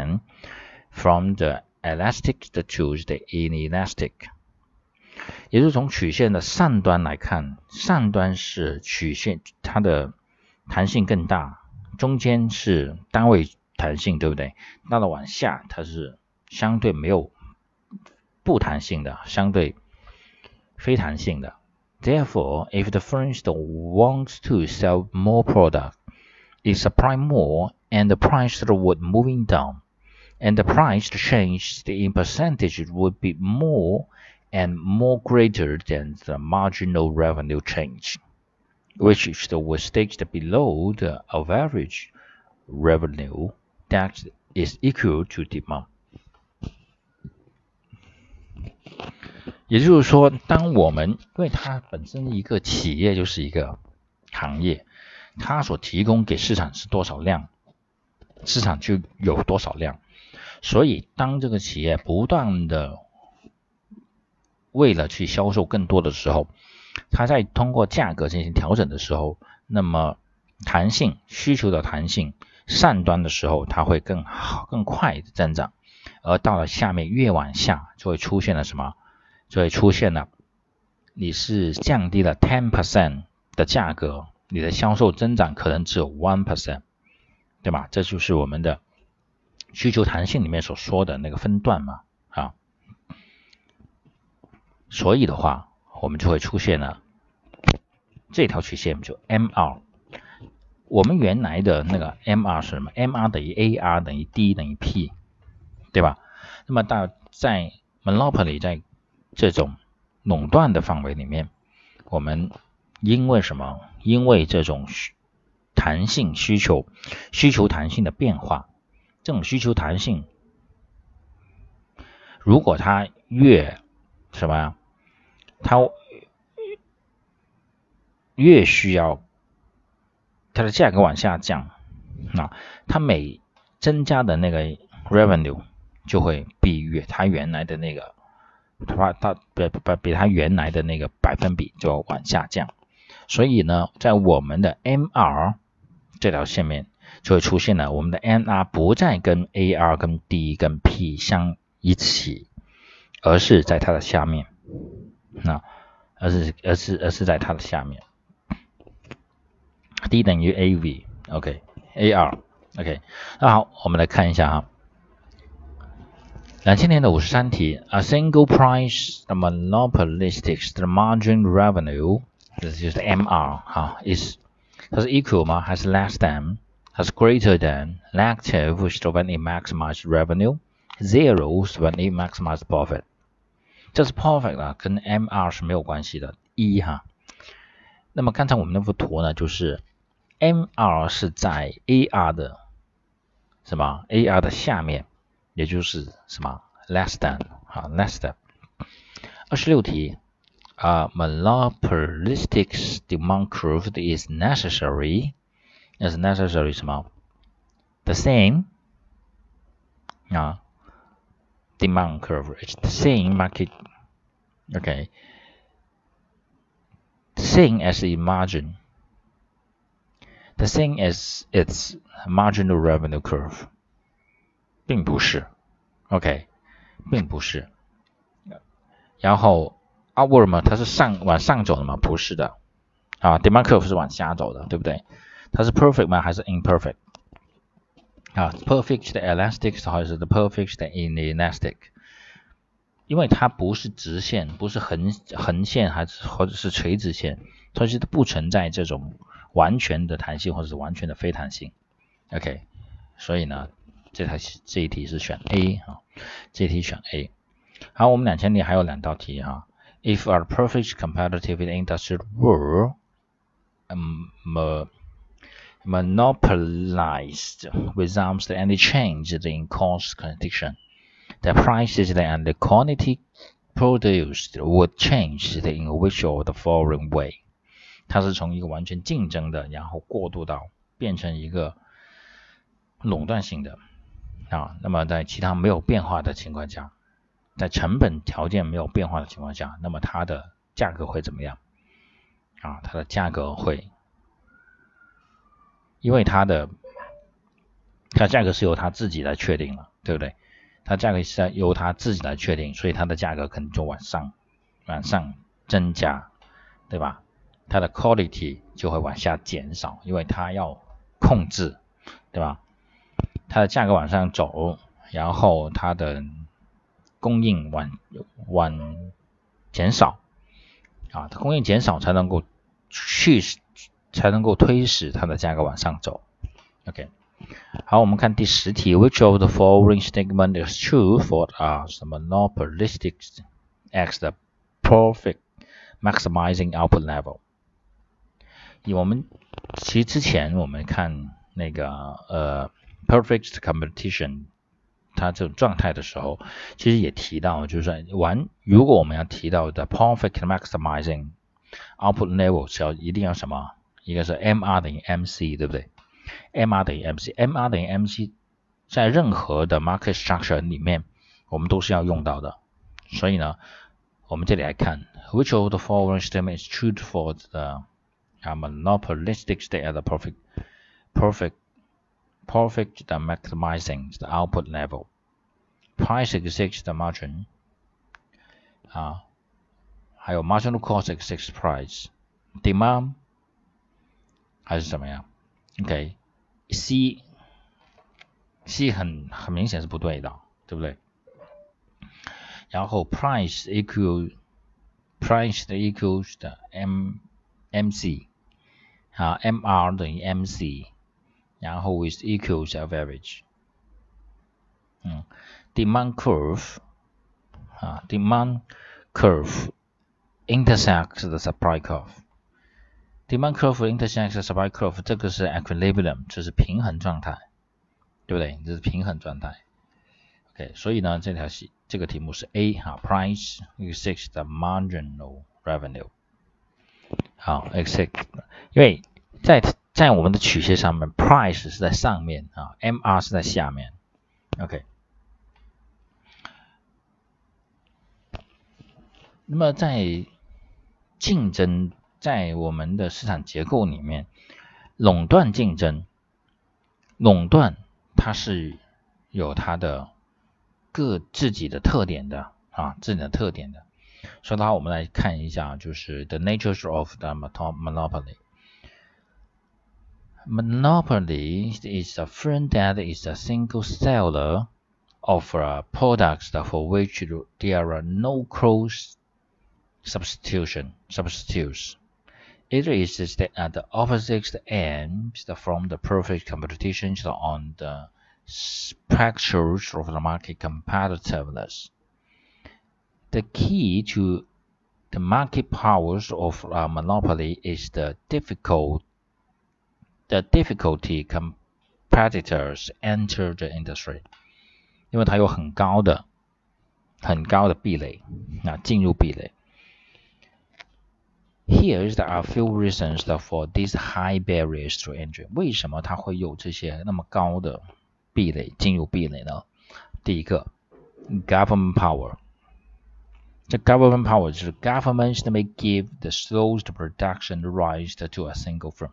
10% from the elastic to the inelastic。也就是从曲线的上端来看，上端是曲线它的弹性更大，中间是单位弹性，对不对？到了往下，它是相对没有不弹性的，相对非弹性的。Therefore, if the first wants to sell more product, it supply more and the price would moving down, and the price change in percentage would be more and more greater than the marginal revenue change, which was staged below the average revenue that is equal to demand. 也就是说，当我们因为它本身一个企业就是一个行业，它所提供给市场是多少量，市场就有多少量。 所以，当这个企业不断的为了去销售更多的时候，它在通过价格进行调整的时候，那么弹性需求的弹性上端的时候，它会更好更快的增长，而到了下面越往下，就会出现了什么？就会出现了，你是降低了 ten percent 的价格，你的销售增长可能只有 one percent，对吧？这就是我们的需求弹性里面所说的那个分段嘛，啊。所以的话，我们就会出现了这条曲线，就 MR。我们原来的那个 MR 是什么？MR 等于 AR 等于 D 等于 P，对吧？那么到在 Monopoly 在这种垄断的范围里面，我们因为什么？因为这种弹性需求、需求弹性的变化，这种需求弹性，如果它越什么呀？它越需要它的价格往下降，那它每增加的那个 revenue 就会比越它原来的那个它它比比比它原来的那个百分比就往下降，所以呢，在我们的 MR 这条线面就会出现了，我们的 NR 不再跟 AR 跟 D 跟 P 相一起，而是在它的下面。那，而是而是而是在它的下面，D 等于 AV，OK，AR，OK，那好，我们来看一下哈，两千年的五十三题，A single price the monopolistic the margin revenue，这就是 MR 哈，is 它是 equal 吗？还是 less than？它是 greater than negative which when it maximize revenue，zero when it maximize profit。这是 perfect 啊，跟 MR 是没有关系的，一哈。那么刚才我们那幅图呢，就是 MR 是在 AR 的什么 AR 的下面，也就是什么 less than 啊 less than。二十六题啊，monopolistic demand curve is necessary is necessary 什么 the same 啊。demand curve. It's the same market. Okay. Same as the margin. The same as its marginal revenue curve. 并不是，OK，并不是。然后 upward 嘛，它是上往上走的嘛？不是的，啊，demand curve 是往下走的，对不对？ 它是 perfect 吗？还是 imperfect？啊，perfect 的 elastic 或者是 the perfect inelastic，因为它不是直线，不是横横线，还是或者是垂直线，它是不存在这种完全的弹性或者是完全的非弹性。OK，所以呢，这台这一题是选 A 啊，这题选 A。好，我们两千题还有两道题哈。If a perfect competitive industry were，嗯么，monopolized without any change in cost condition. The prices and the quantity produced would change in which of the following way？它是从一个完全竞争的，然后过渡到变成一个垄断性的啊。那么在其他没有变化的情况下，在成本条件没有变化的情况下，那么它的价格会怎么样？啊，它的价格会。因为它的它价格是由它自己来确定了，对不对？它价格是由它自己来确定，所以它的价格可能就往上往上增加，对吧？它的 quality 就会往下减少，因为它要控制，对吧？它的价格往上走，然后它的供应往往减少，啊，它供应减少才能够去才能够推使它的价格往上走。OK，好，我们看第十题，Which of the following statement is true for us monopolistic X 的 profit maximizing output level？以我们其实之前我们看那个呃 perfect competition 它这种状态的时候，其实也提到，就是说完如果我们要提到的 perfect maximizing output level 是要一定要什么？一个是 MR 等于 MC，对不对？MR 等于 MC，MR 等于 MC，在任何的 market structure 里面，我们都是要用到的。所以呢，我们这里来看，Which of the following statements is true for the a monopolistic state at the perfect, perfect, perfect the maximizing the output level. Price exceeds the margin. 啊，还有 marginal cost exceeds price. Demand 还是怎么样？OK，C C 很很明显是不对的，对不对？然后 price equal price 的 equals 的 M MC 啊，MR 等于 MC，然后 with equals of average。嗯，demand curve 啊，demand curve intersects the supply curve。 Demand curve intersects the supply curve，这个是 equilibrium，这是平衡状态，对不对？这是平衡状态。OK，所以呢，这条题这个题目是 A 哈，price exceeds the marginal revenue。好，exceed，因为在在我们的曲线上面，price 是在上面啊，MR 是在下面，OK。那么在竞争，在我们的市场结构里面，垄断竞争，垄断它是有它的各自己的特点的啊，自己的特点的。说的话，我们来看一下，就是 the nature of the monopoly。Monopoly is a firm that is a single seller of uh, products for which there are no cross substitution substitutes. It is at the opposite ends from the perfect competition on the spectrum of the market competitiveness. The key to the market powers of a monopoly is the difficult the difficulty competitors enter the industry，因为它有很高的很高的壁垒啊，进入壁垒。 Here there are few reasons for these high barriers to entry。为什么它会有这些那么高的壁垒进入壁垒呢？第一个，government power。这 government power 就是 governments may give the slow production rights to a single firm。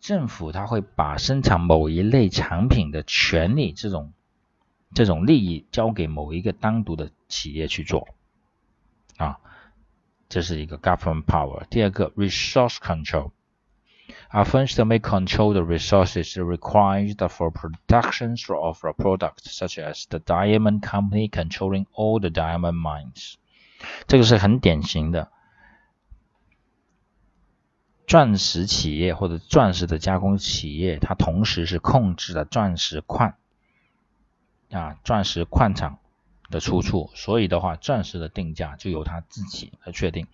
政府它会把生产某一类产品的权利这种这种利益交给某一个单独的企业去做啊，这是一个 government power。第二个 resource control。A first may control the resources required for production of a product, such as the diamond company controlling all the diamond mines. 这个是很典型的钻石企业或者钻石的加工企业，它同时是控制了钻石矿啊，钻石矿场 的出处，所以的话，钻石的定价就由他自己来确定。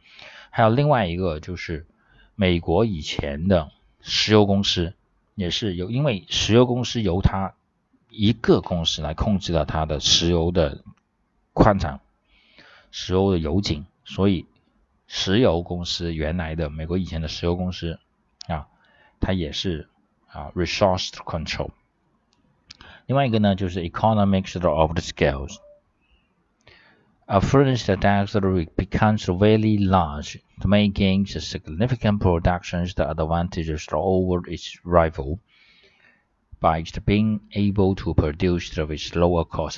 还有另外一个就是美国以前的石油公司，也是由因为石油公司由他一个公司来控制了它的石油的矿场。石油的油井，所以石油公司原来的美国以前的石油公司啊，它也是啊 resource control。另外一个呢，就是 economics of the scales。A that actually becomes very large gains significant productions the advantages over its rival. by being able to produce with lower cost.